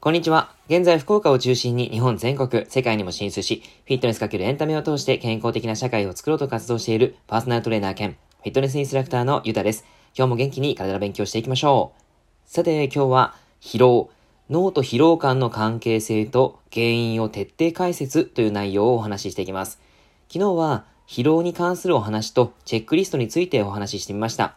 こんにちは。現在、福岡を中心に日本全国、世界にも進出し、フィットネスかけるエンタメを通して健康的な社会を作ろうと活動しているパーソナルトレーナー兼、フィットネスインストラクターのゆたです。今日も元気に体の勉強していきましょう。さて、今日は、疲労。脳と疲労感の関係性と原因を徹底解説という内容をお話ししていきます。昨日は、疲労に関するお話とチェックリストについてお話ししてみました。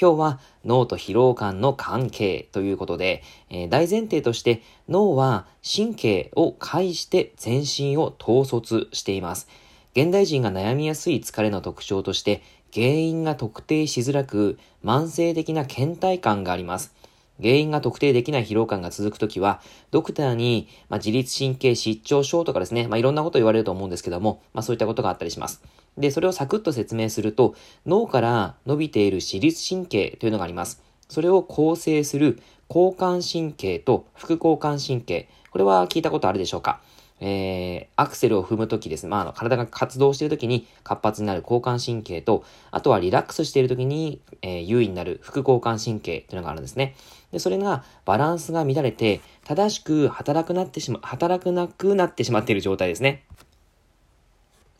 今日は脳と疲労感の関係ということで、えー、大前提として脳は神経を介して全身を統率しています。現代人が悩みやすい疲れの特徴として原因が特定しづらく慢性的な倦怠感があります。原因が特定できない疲労感が続くときは、ドクターに、まあ、自律神経失調症とかですね、まあ、いろんなこと言われると思うんですけども、まあ、そういったことがあったりします。で、それをサクッと説明すると、脳から伸びている自律神経というのがあります。それを構成する交感神経と副交感神経。これは聞いたことあるでしょうか？えー、アクセルを踏むときですね。まあ、体が活動しているときに活発になる交感神経と、あとはリラックスしているときに、えー、優位になる副交感神経というのがあるんですね。で、それがバランスが乱れて、正しく働くなってしま、働くなくなってしまっている状態ですね。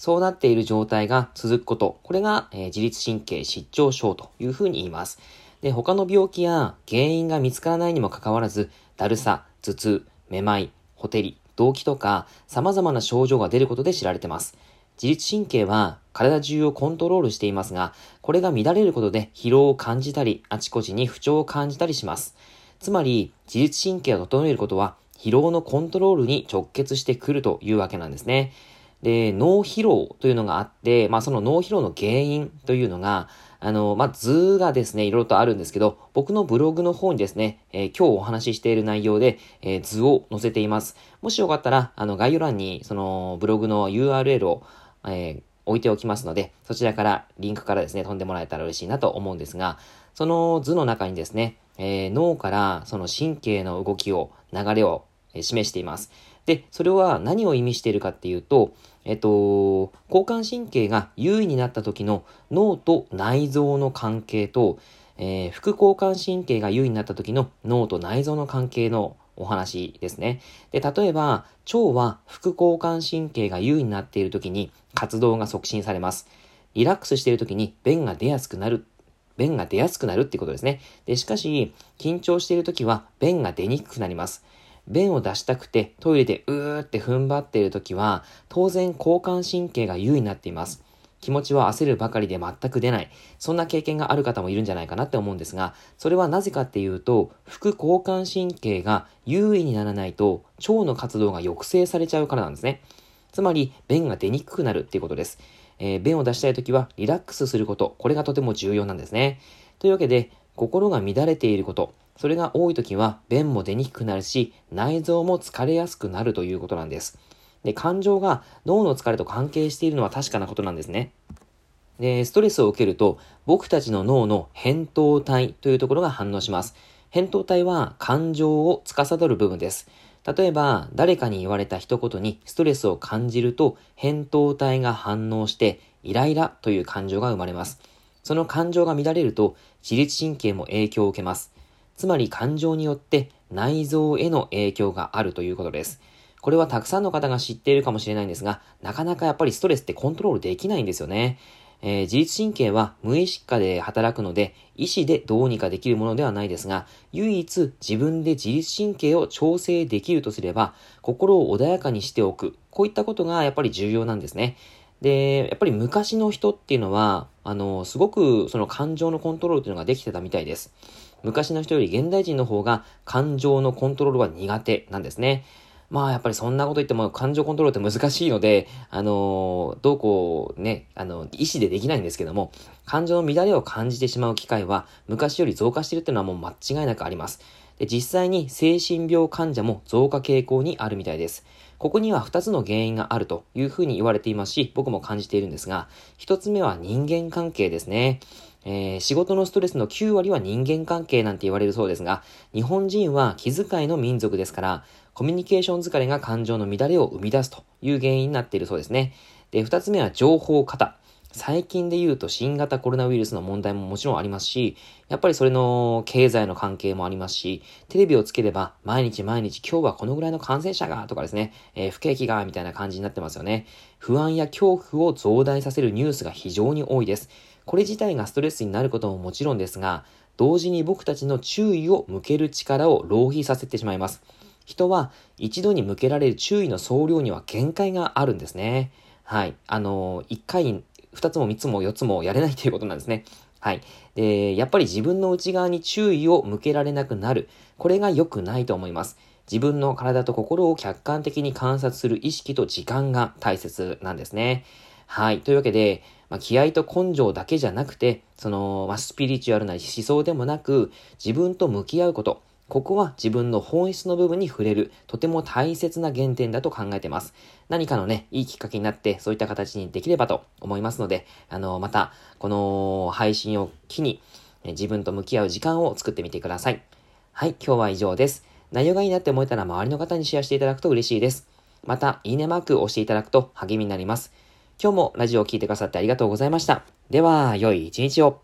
そうなっている状態が続くこと。これが、えー、自律神経失調症というふうに言います。で、他の病気や原因が見つからないにもかかわらず、だるさ、頭痛、めまい、ほてり、動悸とか様々な症状が出ることで知られてます。自律神経は体中をコントロールしていますが、これが乱れることで疲労を感じたり、あちこちに不調を感じたりします。つまり、自律神経を整えることは、疲労のコントロールに直結してくるというわけなんですね。で、脳疲労というのがあって、まあその脳疲労の原因というのが、あの、まあ、図がですね、いろいろとあるんですけど、僕のブログの方にですね、えー、今日お話ししている内容で、えー、図を載せています。もしよかったら、あの、概要欄に、その、ブログの URL を、えー、置いておきますので、そちらから、リンクからですね、飛んでもらえたら嬉しいなと思うんですが、その図の中にですね、え脳からその神経の動きを、流れを示しています。で、それは何を意味しているかっていうと、えっと、交感神経が優位になった時の脳と内臓の関係と、えー、副交感神経が優位になった時の脳と内臓の関係のお話ですね。で、例えば、腸は副交感神経が優位になっている時に活動が促進されます。リラックスしている時に便が出やすくなる、便が出やすくなるっていうことですね。で、しかし、緊張している時は便が出にくくなります。便を出したくてトイレでうーって踏ん張っている時は、当然交感神経が優位になっています。気持ちは焦るばかりで全く出ない。そんな経験がある方もいるんじゃないかなって思うんですが、それはなぜかっていうと、副交感神経が優位にならないと、腸の活動が抑制されちゃうからなんですね。つまり、便が出にくくなるっていうことです。えー、便を出したい時はリラックスすること、これがとても重要なんですね。というわけで、心が乱れていること、それが多い時は便も出にくくなるし、内臓も疲れやすくなるということなんです。で、感情が脳の疲れと関係しているのは確かなことなんですね。で、ストレスを受けると、僕たちの脳の扁桃体というところが反応します。扁桃体は感情を司る部分です。例えば、誰かに言われた一言にストレスを感じると、扁桃体が反応して、イライラという感情が生まれます。その感情が乱れると、自律神経も影響を受けます。つまり感情によって内臓への影響があるということです。これはたくさんの方が知っているかもしれないんですが、なかなかやっぱりストレスってコントロールできないんですよね。えー、自律神経は無意識化で働くので、意思でどうにかできるものではないですが、唯一自分で自律神経を調整できるとすれば、心を穏やかにしておく。こういったことがやっぱり重要なんですね。で、やっぱり昔の人っていうのは、あの、すごくその感情のコントロールっていうのができてたみたいです。昔の人より現代人の方が感情のコントロールは苦手なんですね。まあやっぱりそんなこと言っても感情コントロールって難しいので、あのどうこうね、あの、意思でできないんですけども、感情の乱れを感じてしまう機会は昔より増加しているっていうのはもう間違いなくあります。で、実際に精神病患者も増加傾向にあるみたいです。ここには2つの原因があるというふうに言われていますし、僕も感じているんですが、1つ目は人間関係ですね。えー、仕事のストレスの9割は人間関係なんて言われるそうですが、日本人は気遣いの民族ですから、コミュニケーション疲れが感情の乱れを生み出すという原因になっているそうですね。で、二つ目は情報過多。最近で言うと新型コロナウイルスの問題ももちろんありますし、やっぱりそれの経済の関係もありますし、テレビをつければ毎日毎日今日はこのぐらいの感染者がとかですね、えー、不景気がみたいな感じになってますよね。不安や恐怖を増大させるニュースが非常に多いです。これ自体がストレスになることももちろんですが、同時に僕たちの注意を向ける力を浪費させてしまいます。人は一度に向けられる注意の総量には限界があるんですね。はい。あの、一回二つも三つも四つもやれないということなんですね。はい。で、やっぱり自分の内側に注意を向けられなくなる。これが良くないと思います。自分の体と心を客観的に観察する意識と時間が大切なんですね。はい。というわけで、まあ、気合と根性だけじゃなくて、その、まあ、スピリチュアルな思想でもなく、自分と向き合うこと。ここは自分の本質の部分に触れる、とても大切な原点だと考えてます。何かのね、いいきっかけになって、そういった形にできればと思いますので、あの、また、この配信を機に、自分と向き合う時間を作ってみてください。はい、今日は以上です。内容がいいなって思えたら周りの方にシェアしていただくと嬉しいです。また、いいねマークを押していただくと励みになります。今日もラジオを聴いてくださってありがとうございました。では、良い一日を。